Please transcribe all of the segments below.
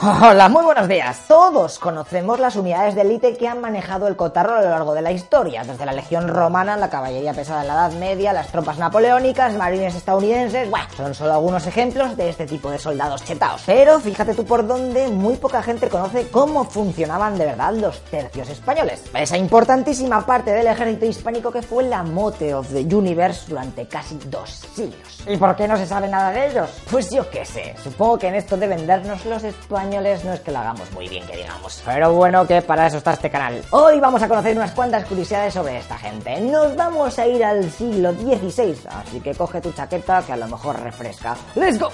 Hola, muy buenos días. Todos conocemos las unidades de élite que han manejado el cotarro a lo largo de la historia, desde la legión romana, la caballería pesada en la Edad Media, las tropas napoleónicas, marines estadounidenses. Bueno, son solo algunos ejemplos de este tipo de soldados chetaos. Pero fíjate tú por dónde muy poca gente conoce cómo funcionaban de verdad los tercios españoles. Esa importantísima parte del ejército hispánico que fue la mote of the universe durante casi dos siglos. ¿Y por qué no se sabe nada de ellos? Pues yo qué sé. Supongo que en esto de vendernos los españoles no es que lo hagamos muy bien, que digamos. Pero bueno, que para eso está este canal. Hoy vamos a conocer unas cuantas curiosidades sobre esta gente. Nos vamos a ir al siglo XVI, así que coge tu chaqueta que a lo mejor refresca. ¡Let's go!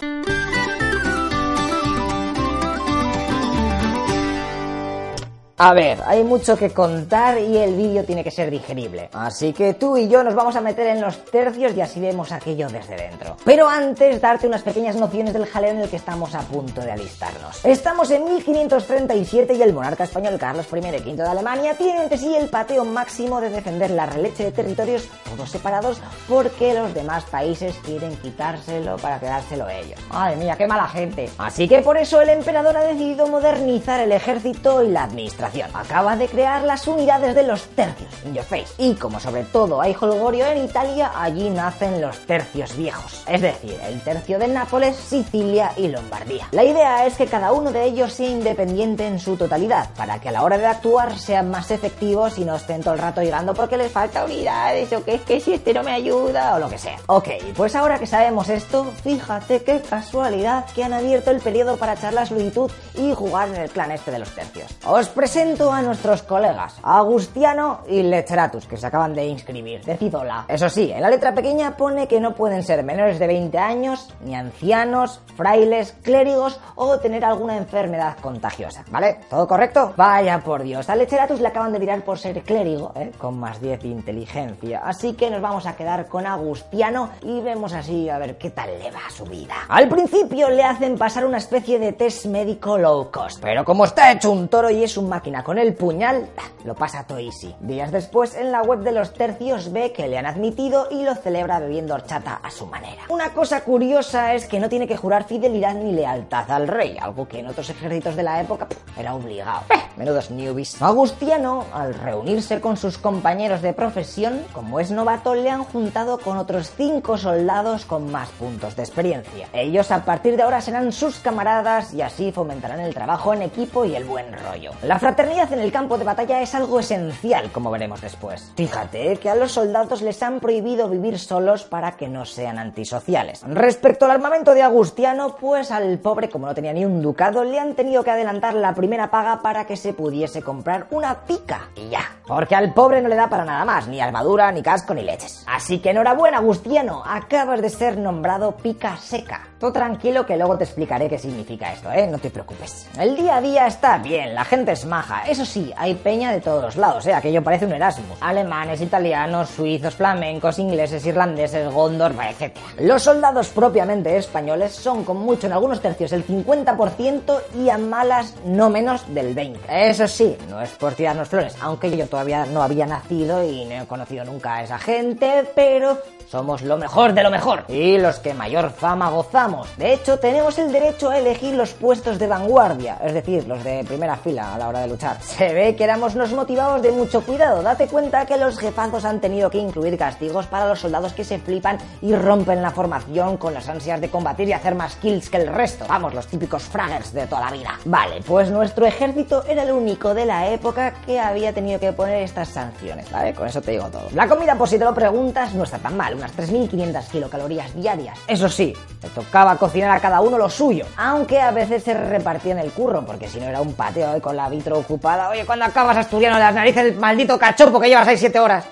A ver, hay mucho que contar y el vídeo tiene que ser digerible. Así que tú y yo nos vamos a meter en los tercios y así vemos aquello desde dentro. Pero antes, darte unas pequeñas nociones del jaleo en el que estamos a punto de alistarnos. Estamos en 1537 y el monarca español Carlos I V de Alemania tiene ante sí el pateo máximo de defender la releche de territorios todos separados porque los demás países quieren quitárselo para quedárselo ellos. Ay mía, qué mala gente. Así que por eso el emperador ha decidido modernizar el ejército y la administración Acaba de crear las unidades de los tercios, in face. Y como sobre todo hay holgorio en Italia, allí nacen los tercios viejos. Es decir, el tercio de Nápoles, Sicilia y Lombardía. La idea es que cada uno de ellos sea independiente en su totalidad, para que a la hora de actuar sean más efectivos y no estén todo el rato llegando porque les falta unidades o que es que si este no me ayuda o lo que sea. Ok, pues ahora que sabemos esto, fíjate qué casualidad que han abierto el periodo para echar la solitud y jugar en el clan este de los tercios. Os presento presento a nuestros colegas, Agustiano y Lecheratus, que se acaban de inscribir. Decid hola. Eso sí, en la letra pequeña pone que no pueden ser menores de 20 años, ni ancianos, frailes, clérigos o tener alguna enfermedad contagiosa. ¿Vale? ¿Todo correcto? Vaya por Dios, a Lecheratus le acaban de virar por ser clérigo, ¿eh? con más 10 de inteligencia. Así que nos vamos a quedar con Agustiano y vemos así a ver qué tal le va su vida. Al principio le hacen pasar una especie de test médico low cost, pero como está hecho un toro y es un con el puñal, lo pasa todo easy. Días después, en la web de los tercios ve que le han admitido y lo celebra bebiendo horchata a su manera. Una cosa curiosa es que no tiene que jurar fidelidad ni lealtad al rey, algo que en otros ejércitos de la época era obligado. Eh, menudos newbies. Agustiano, al reunirse con sus compañeros de profesión, como es novato, le han juntado con otros cinco soldados con más puntos de experiencia. Ellos a partir de ahora serán sus camaradas y así fomentarán el trabajo en equipo y el buen rollo. La fraternidad en el campo de batalla es algo esencial, como veremos después. Fíjate que a los soldados les han prohibido vivir solos para que no sean antisociales. Respecto al armamento de Agustiano, pues al pobre, como no tenía ni un ducado, le han tenido que adelantar la primera paga para que se pudiese comprar una pica. Y ya. Porque al pobre no le da para nada más, ni armadura, ni casco, ni leches. Así que enhorabuena, Agustiano, acabas de ser nombrado pica seca. Todo tranquilo que luego te explicaré qué significa esto, ¿eh? No te preocupes. El día a día está bien, la gente es maja. Eso sí, hay peña de todos los lados, ¿eh? Aquello parece un Erasmus. Alemanes, italianos, suizos, flamencos, ingleses, irlandeses, gondor, etc. Los soldados propiamente españoles son con mucho en algunos tercios el 50% y a malas no menos del 20%. Eso sí, no es por tirarnos flores, aunque yo todavía no había nacido y no he conocido nunca a esa gente, pero somos lo mejor de lo mejor y los que mayor fama gozamos. De hecho, tenemos el derecho a elegir los puestos de vanguardia, es decir, los de primera fila a la hora de Se ve que éramos los motivados de mucho cuidado. Date cuenta que los jefazos han tenido que incluir castigos para los soldados que se flipan y rompen la formación con las ansias de combatir y hacer más kills que el resto. Vamos, los típicos fraggers de toda la vida. Vale, pues nuestro ejército era el único de la época que había tenido que poner estas sanciones, ¿vale? Con eso te digo todo. La comida, por si te lo preguntas, no está tan mal unas 3.500 kilocalorías diarias. Eso sí, te tocaba cocinar a cada uno lo suyo, aunque a veces se repartía en el curro, porque si no era un pateo con la vitro ocupada. Oye, cuando acabas asturiano las narices el maldito cachopo que llevas ahí 7 horas.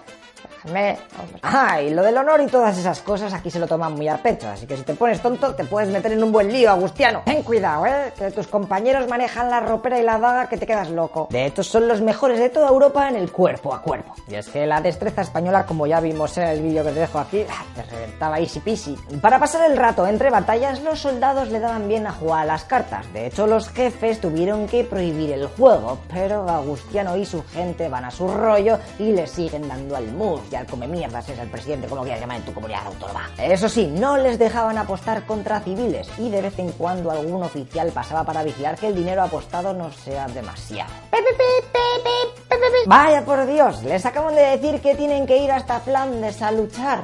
Me... Ah, y lo del honor y todas esas cosas aquí se lo toman muy a pecho, así que si te pones tonto te puedes meter en un buen lío, Agustiano. Ten cuidado, ¿eh? Que tus compañeros manejan la ropera y la daga que te quedas loco. De hecho, son los mejores de toda Europa en el cuerpo a cuerpo. Y es que la destreza española, como ya vimos en el vídeo que te dejo aquí, ah, te reventaba easy peasy. Para pasar el rato entre batallas, los soldados le daban bien a jugar a las cartas. De hecho, los jefes tuvieron que prohibir el juego, pero Agustiano y su gente van a su rollo y le siguen dando al mus oficial come mierdas es el presidente, como quieras llamar en tu comunidad autónoma. Eso sí, no les dejaban apostar contra civiles y de vez en cuando algún oficial pasaba para vigilar que el dinero apostado no sea demasiado. Vaya por Dios, les acaban de decir que tienen que ir hasta Flandes a luchar.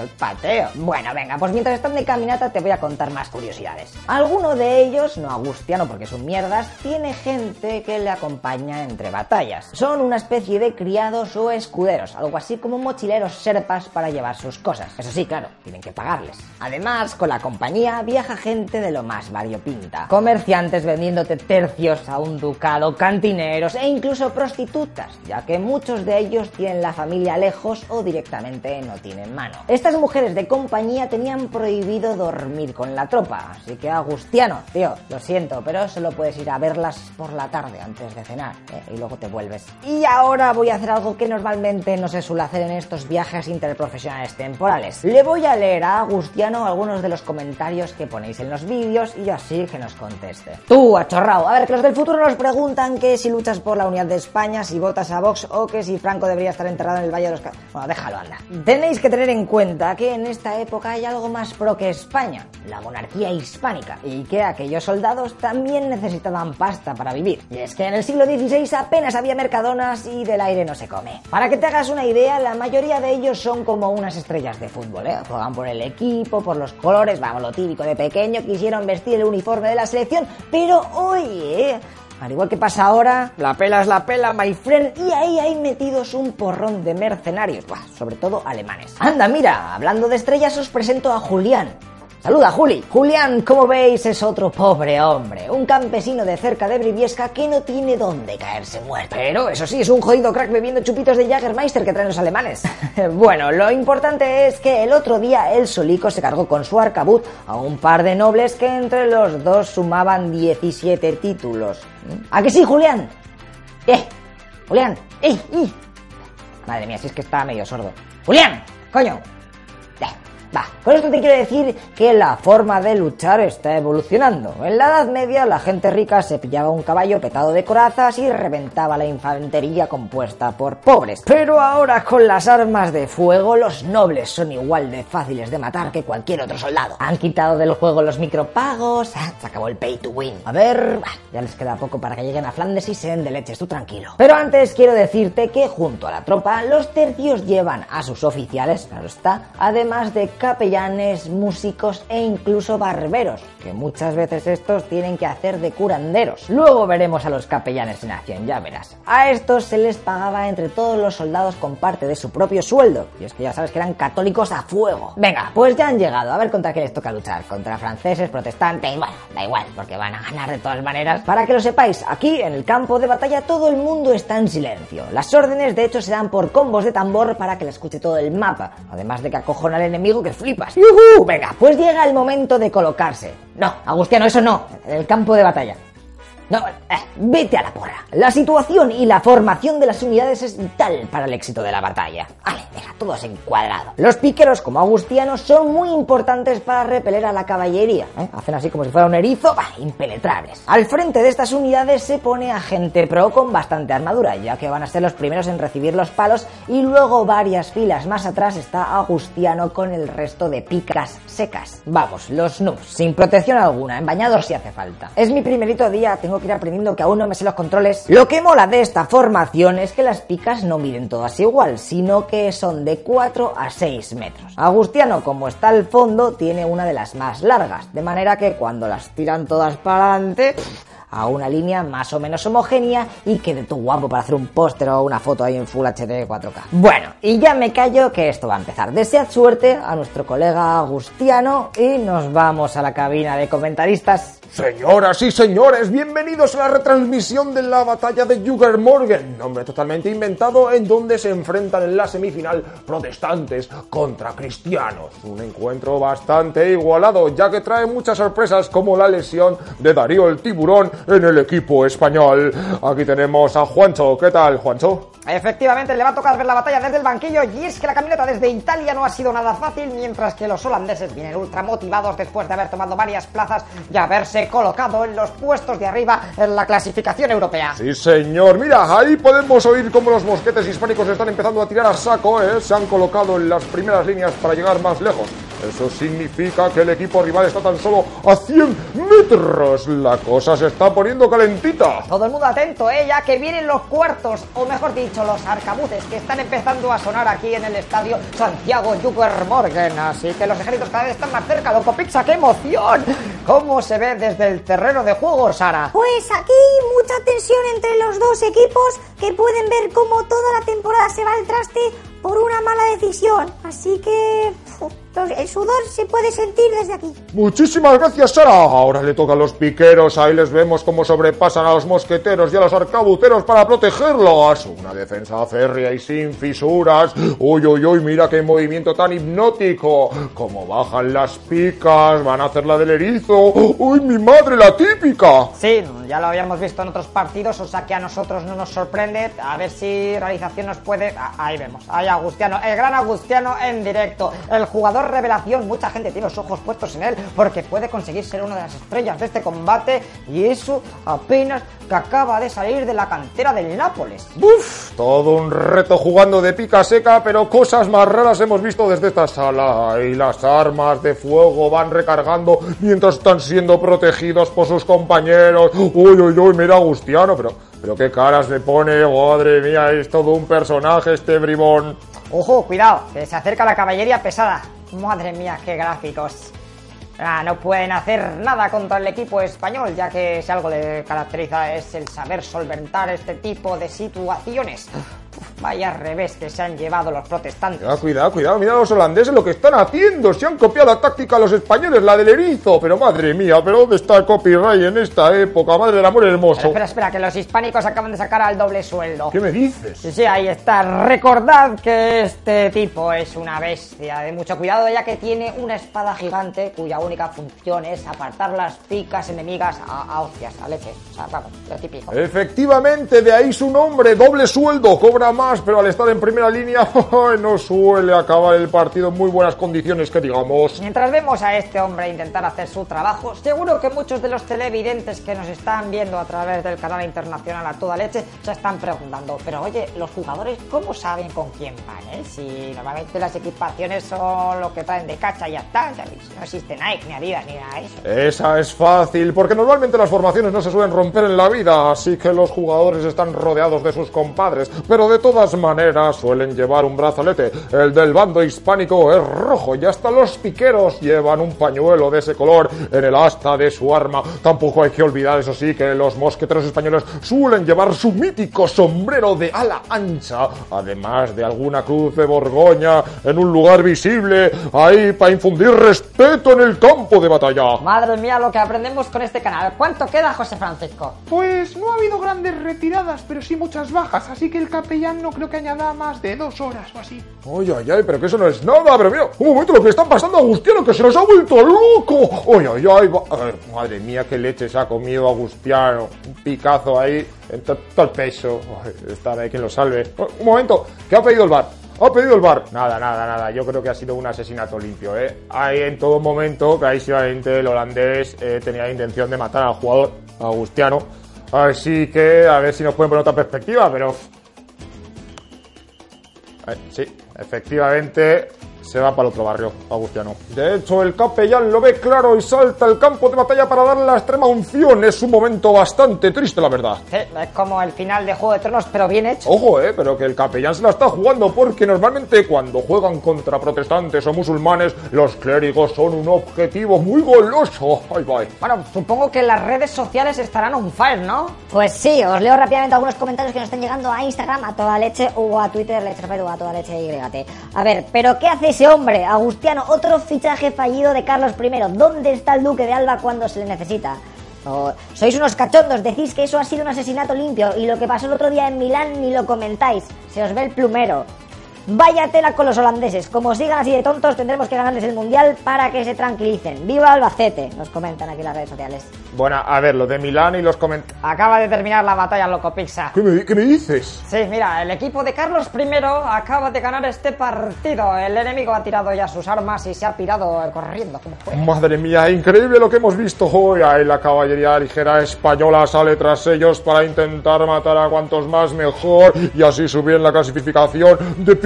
El pateo. Bueno, venga, pues mientras están de caminata te voy a contar más curiosidades. Alguno de ellos, no Agustiano porque son mierdas, tiene gente que le acompaña entre batallas. Son una especie de criados o escuderos, algo así como mochileros serpas para llevar sus cosas. Eso sí, claro, tienen que pagarles. Además, con la compañía viaja gente de lo más variopinta. Comerciantes vendiéndote tercios a un ducado, cantineros e incluso prostitutas, ya que muchos de ellos tienen la familia lejos o directamente no tienen mano. Estas mujeres de compañía tenían prohibido dormir con la tropa, así que Agustiano, tío, lo siento, pero solo puedes ir a verlas por la tarde antes de cenar ¿eh? y luego te vuelves. Y ahora voy a hacer algo que normalmente no se suele hacer en estos viajes interprofesionales temporales. Le voy a leer a Agustiano algunos de los comentarios que ponéis en los vídeos y así que nos conteste. Tú, achorrao, a ver, que los del futuro nos preguntan que si luchas por la unidad de España, si votas a Vox o que si Franco debería estar enterrado en el Valle de los... Bueno, déjalo, anda. Tenéis que tener en cuenta que en esta época hay algo más pro que España, la monarquía hispánica, y que aquellos soldados también necesitaban pasta para vivir. Y es que en el siglo XVI apenas había mercadonas y del aire no se come. Para que te hagas una idea, la mayoría de ellos son como unas estrellas de fútbol, ¿eh? Juegan por el equipo, por los colores, vamos, lo típico de pequeño, quisieron vestir el uniforme de la selección, pero oye, al igual que pasa ahora, la pela es la pela, my friend, y ahí hay metidos un porrón de mercenarios, sobre todo alemanes. Anda, mira, hablando de estrellas os presento a Julián, Saluda, Juli. Julián, como veis, es otro pobre hombre, un campesino de cerca de Briviesca que no tiene dónde caerse muerto. Pero, eso sí, es un jodido crack bebiendo chupitos de Jagermeister que traen los alemanes. bueno, lo importante es que el otro día el solico se cargó con su arcabuz a un par de nobles que entre los dos sumaban 17 títulos. ¿A que sí, Julián? ¡Eh! Julián, ¡eh! ¡eh! Madre mía, si es que estaba medio sordo. ¡Julián! ¡Coño! Con esto te quiero decir que la forma de luchar está evolucionando. En la Edad Media la gente rica se pillaba un caballo petado de corazas y reventaba la infantería compuesta por pobres. Pero ahora con las armas de fuego los nobles son igual de fáciles de matar que cualquier otro soldado. Han quitado del juego los micropagos, ah, se acabó el pay to win. A ver, ya les queda poco para que lleguen a Flandes y sean de leches, tú tranquilo. Pero antes quiero decirte que junto a la tropa los tercios llevan a sus oficiales, claro está, además de capellanes, músicos e incluso barberos, que muchas veces estos tienen que hacer de curanderos. Luego veremos a los capellanes en acción, ya verás. A estos se les pagaba entre todos los soldados con parte de su propio sueldo, y es que ya sabes que eran católicos a fuego. Venga, pues ya han llegado, a ver contra qué les toca luchar, contra franceses, protestantes, bueno, da igual, porque van a ganar de todas maneras. Para que lo sepáis, aquí en el campo de batalla todo el mundo está en silencio. Las órdenes de hecho se dan por combos de tambor para que le escuche todo el mapa, además de que acojon al enemigo que flipas. ¡Yuhu! Venga, pues llega el momento de colocarse. No, Agustiano, eso no. El campo de batalla. No, eh, vete a la porra. La situación y la formación de las unidades es vital para el éxito de la batalla. Vale, deja todos encuadrado. Los piqueros, como agustianos, son muy importantes para repeler a la caballería. ¿eh? Hacen así como si fuera un erizo, impenetrables. Al frente de estas unidades se pone a gente pro con bastante armadura, ya que van a ser los primeros en recibir los palos y luego varias filas más atrás está Agustiano con el resto de picas secas. Vamos, los noobs, sin protección alguna, en bañador si hace falta. Es mi primerito día, tengo que ir aprendiendo que aún no me sé los controles. Lo que mola de esta formación es que las picas no miden todas igual, sino que son de 4 a 6 metros. Agustiano, como está al fondo, tiene una de las más largas, de manera que cuando las tiran todas para adelante a una línea más o menos homogénea y quede tu guapo para hacer un póster o una foto ahí en Full HD 4K. Bueno, y ya me callo que esto va a empezar. Desead suerte a nuestro colega Agustiano y nos vamos a la cabina de comentaristas. Señoras y señores, bienvenidos a la retransmisión de la batalla de Morgan, nombre totalmente inventado en donde se enfrentan en la semifinal protestantes contra cristianos. Un encuentro bastante igualado, ya que trae muchas sorpresas como la lesión de Darío el Tiburón en el equipo español. Aquí tenemos a Juancho. ¿Qué tal, Juancho? Efectivamente, le va a tocar ver la batalla desde el banquillo y es que la caminata desde Italia no ha sido nada fácil, mientras que los holandeses vienen ultra motivados después de haber tomado varias plazas y haberse colocado en los puestos de arriba en la clasificación europea. Sí, señor. Mira, ahí podemos oír cómo los mosquetes hispánicos están empezando a tirar a saco, ¿eh? Se han colocado en las primeras líneas para llegar más lejos. Eso significa que el equipo rival está tan solo a 100 metros. La cosa se está poniendo calentita. Todo el mundo atento, ¿eh? Ya que vienen los cuartos, o mejor dicho, los arcabuces que están empezando a sonar aquí en el estadio Santiago Morgan. Así que los ejércitos cada vez están más cerca. Loco Pizza, ¡qué emoción! ¿Cómo se ve desde el terreno de juego, Sara? Pues aquí mucha tensión entre los dos equipos que pueden ver cómo toda la temporada se va al traste por una mala decisión. Así que el sudor se puede sentir desde aquí. Muchísimas gracias, Sara. Ahora le toca a los piqueros. Ahí les vemos cómo sobrepasan a los mosqueteros y a los arcabuteros para protegerlos. Una defensa férrea y sin fisuras. Uy, uy, uy, mira qué movimiento tan hipnótico. Cómo bajan las picas. Van a hacer la del erizo. Uy, mi madre, la típica. Sí, ya lo habíamos visto en otros partidos, o sea que a nosotros no nos sorprende. A ver si realización nos puede. Ah, ahí vemos. Ahí Agustiano, el gran Agustiano en directo. El jugador revelación, mucha gente tiene los ojos puestos en él porque puede conseguir ser una de las estrellas de este combate y eso apenas que acaba de salir de la cantera del Nápoles. Uf, todo un reto jugando de pica seca, pero cosas más raras hemos visto desde esta sala. Y las armas de fuego van recargando mientras están siendo protegidos por sus compañeros. Uy, uy, uy, mira Agustiano, pero, pero qué caras le pone, madre mía, es todo un personaje este bribón. Ojo, cuidado, que se acerca la caballería pesada. Madre mía, qué gráficos. Ah, no pueden hacer nada contra el equipo español, ya que si algo le caracteriza es el saber solventar este tipo de situaciones. Vaya revés que se han llevado los protestantes. Cuidado, cuidado, cuidado, mira los holandeses lo que están haciendo. Se han copiado la táctica a los españoles, la del erizo. Pero madre mía, ¿pero dónde está el copyright en esta época? Madre del amor hermoso. espera, espera, que los hispánicos acaban de sacar al doble sueldo. ¿Qué me dices? Sí, sí, ahí está. Recordad que este tipo es una bestia de mucho cuidado, ya que tiene una espada gigante cuya única función es apartar las picas enemigas a, a hostias, a leche. O sea, vamos, lo típico. Efectivamente, de ahí su nombre, doble sueldo, cobra más pero al estar en primera línea no suele acabar el partido en muy buenas condiciones, que digamos. Mientras vemos a este hombre intentar hacer su trabajo, seguro que muchos de los televidentes que nos están viendo a través del canal internacional a toda leche se están preguntando, pero oye, los jugadores, ¿cómo saben con quién van? Eh? Si normalmente las equipaciones son lo que traen de cacha y ya está, no existe Nike, ni Adidas, ni nada de eso. Esa es fácil, porque normalmente las formaciones no se suelen romper en la vida, así que los jugadores están rodeados de sus compadres, pero de todas maneras suelen llevar un brazalete. El del bando hispánico es rojo y hasta los piqueros llevan un pañuelo de ese color en el asta de su arma. Tampoco hay que olvidar, eso sí, que los mosqueteros españoles suelen llevar su mítico sombrero de ala ancha, además de alguna cruz de Borgoña en un lugar visible, ahí para infundir respeto en el campo de batalla. Madre mía, lo que aprendemos con este canal. ¿Cuánto queda, José Francisco? Pues no ha habido grandes retiradas, pero sí muchas bajas, así que el capellán no creo que añada más de dos horas o así. Ay, ay, ay, pero que eso no es nada, pero mira, un momento lo que está pasando Agustiano, que se nos ha vuelto loco. Ay, ay, ay, madre mía, qué leche se ha comido Agustiano. Un picazo ahí, en todo el peso. Está ahí, quien lo salve. Oh, un momento, ¿qué ha pedido el bar? Ha pedido el bar. Nada, nada, nada. Yo creo que ha sido un asesinato limpio, ¿eh? Hay en todo momento, clarísimamente, el holandés eh, tenía la intención de matar al jugador Agustiano. Así que, a ver si nos pueden poner otra perspectiva, pero sí, efectivamente se va para el otro barrio, Agustiano. De hecho, el capellán lo ve claro y salta al campo de batalla para darle la extrema unción. Es un momento bastante triste, la verdad. Sí, es como el final de Juego de Tronos, pero bien hecho. Ojo, eh, pero que el capellán se la está jugando porque normalmente cuando juegan contra protestantes o musulmanes, los clérigos son un objetivo muy goloso. Ay, bye. Bueno, supongo que las redes sociales estarán on fire, ¿no? Pues sí, os leo rápidamente algunos comentarios que nos están llegando a Instagram, a toda leche, o a Twitter, leche a toda leche y A ver, ¿pero qué hace ese hombre, Agustiano, otro fichaje fallido de Carlos I. ¿Dónde está el duque de Alba cuando se le necesita? sois unos cachondos, decís que eso ha sido un asesinato limpio y lo que pasó el otro día en Milán ni lo comentáis, se os ve el plumero. Vaya tela con los holandeses. Como sigan así de tontos, tendremos que ganarles el mundial para que se tranquilicen. ¡Viva Albacete! Nos comentan aquí en las redes sociales. Bueno, a ver, lo de Milán y los comentarios. Acaba de terminar la batalla Locopizza. ¿Qué me, qué me dices? Sí, mira, el equipo de Carlos I acaba de ganar este partido. El enemigo ha tirado ya sus armas y se ha pirado corriendo como fue. Madre mía, increíble lo que hemos visto hoy. Ahí la caballería ligera española sale tras ellos para intentar matar a cuantos más mejor y así subir en la clasificación de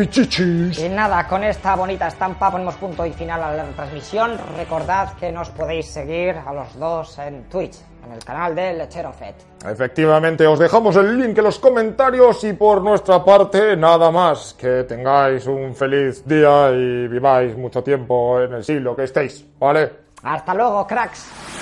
Y nada, con esta bonita estampa ponemos punto y final a la transmisión. Recordad que nos podéis seguir a los dos en Twitch, en el canal de Lechero Fed. Efectivamente, os dejamos el link en los comentarios y por nuestra parte nada más. Que tengáis un feliz día y viváis mucho tiempo en el siglo que estéis, ¿vale? Hasta luego, cracks.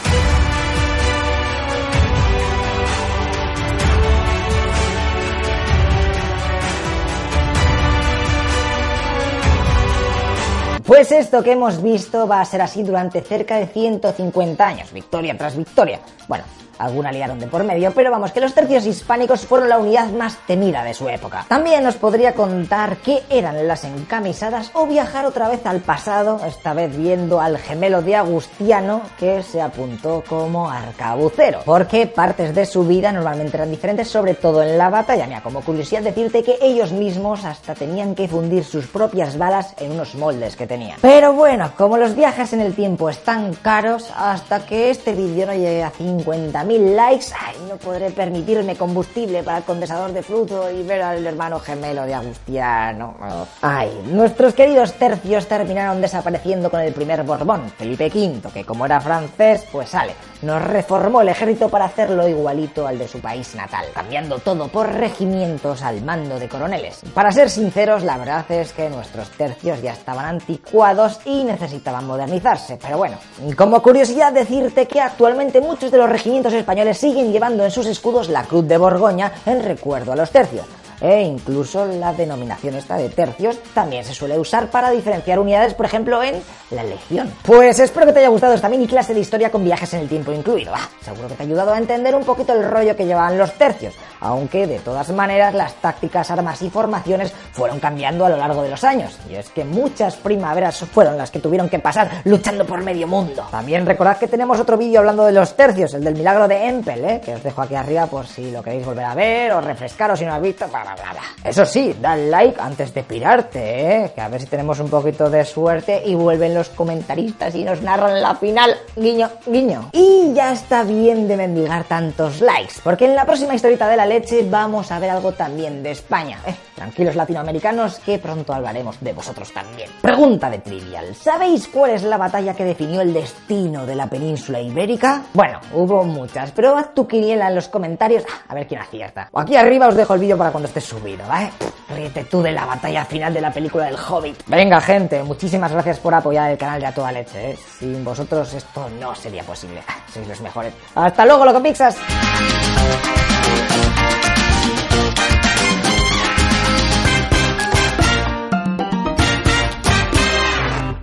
Pues esto que hemos visto va a ser así durante cerca de 150 años, victoria tras victoria. Bueno, alguna liaron de por medio, pero vamos, que los tercios hispánicos fueron la unidad más temida de su época. También nos podría contar qué eran las encamisadas o viajar otra vez al pasado, esta vez viendo al gemelo de Agustiano que se apuntó como arcabucero, porque partes de su vida normalmente eran diferentes, sobre todo en la batalla. Mira, como curiosidad decirte que ellos mismos hasta tenían que fundir sus propias balas en unos moldes que Pero bueno, como los viajes en el tiempo están caros, hasta que este vídeo no llegue a 50 mil likes, ay, no podré permitirme combustible para el condensador de fruto y ver al hermano gemelo de Agustiano. Ay, nuestros queridos tercios terminaron desapareciendo con el primer Borbón, Felipe V, que como era francés, pues sale, nos reformó el ejército para hacerlo igualito al de su país natal, cambiando todo por regimientos al mando de coroneles. Para ser sinceros, la verdad es que nuestros tercios ya estaban anticuados y necesitaban modernizarse, pero bueno, como curiosidad decirte que actualmente muchos de los regimientos españoles siguen llevando en sus escudos la cruz de Borgoña en recuerdo a los tercios. E incluso la denominación esta de tercios también se suele usar para diferenciar unidades, por ejemplo, en la Legión. Pues espero que te haya gustado esta mini clase de historia con viajes en el tiempo incluido. Ah, seguro que te ha ayudado a entender un poquito el rollo que llevaban los tercios, aunque de todas maneras las tácticas, armas y formaciones fueron cambiando a lo largo de los años. Y es que muchas primaveras fueron las que tuvieron que pasar luchando por medio mundo. También recordad que tenemos otro vídeo hablando de los tercios, el del milagro de Empel, ¿eh? que os dejo aquí arriba por si lo queréis volver a ver o refrescar o si no has visto. Bla, Eso sí, dale like antes de pirarte, ¿eh? que a ver si tenemos un poquito de suerte y vuelven los comentaristas y nos narran la final. Guiño, guiño. Y ya está bien de mendigar tantos likes, porque en la próxima historieta de la leche vamos a ver algo también de España. Eh, tranquilos latinoamericanos, que pronto hablaremos de vosotros también. Pregunta de trivial. ¿Sabéis cuál es la batalla que definió el destino de la península ibérica? Bueno, hubo muchas, pero haz tu quiniela en los comentarios ah, a ver quién acierta. O aquí arriba os dejo el vídeo para cuando subido, ¿vale? Ríete tú de la batalla final de la película del Hobbit. Venga, gente, muchísimas gracias por apoyar el canal de A Toda Leche, ¿eh? Sin vosotros esto no sería posible. Ah, Sois los mejores. ¡Hasta luego, loco pixas!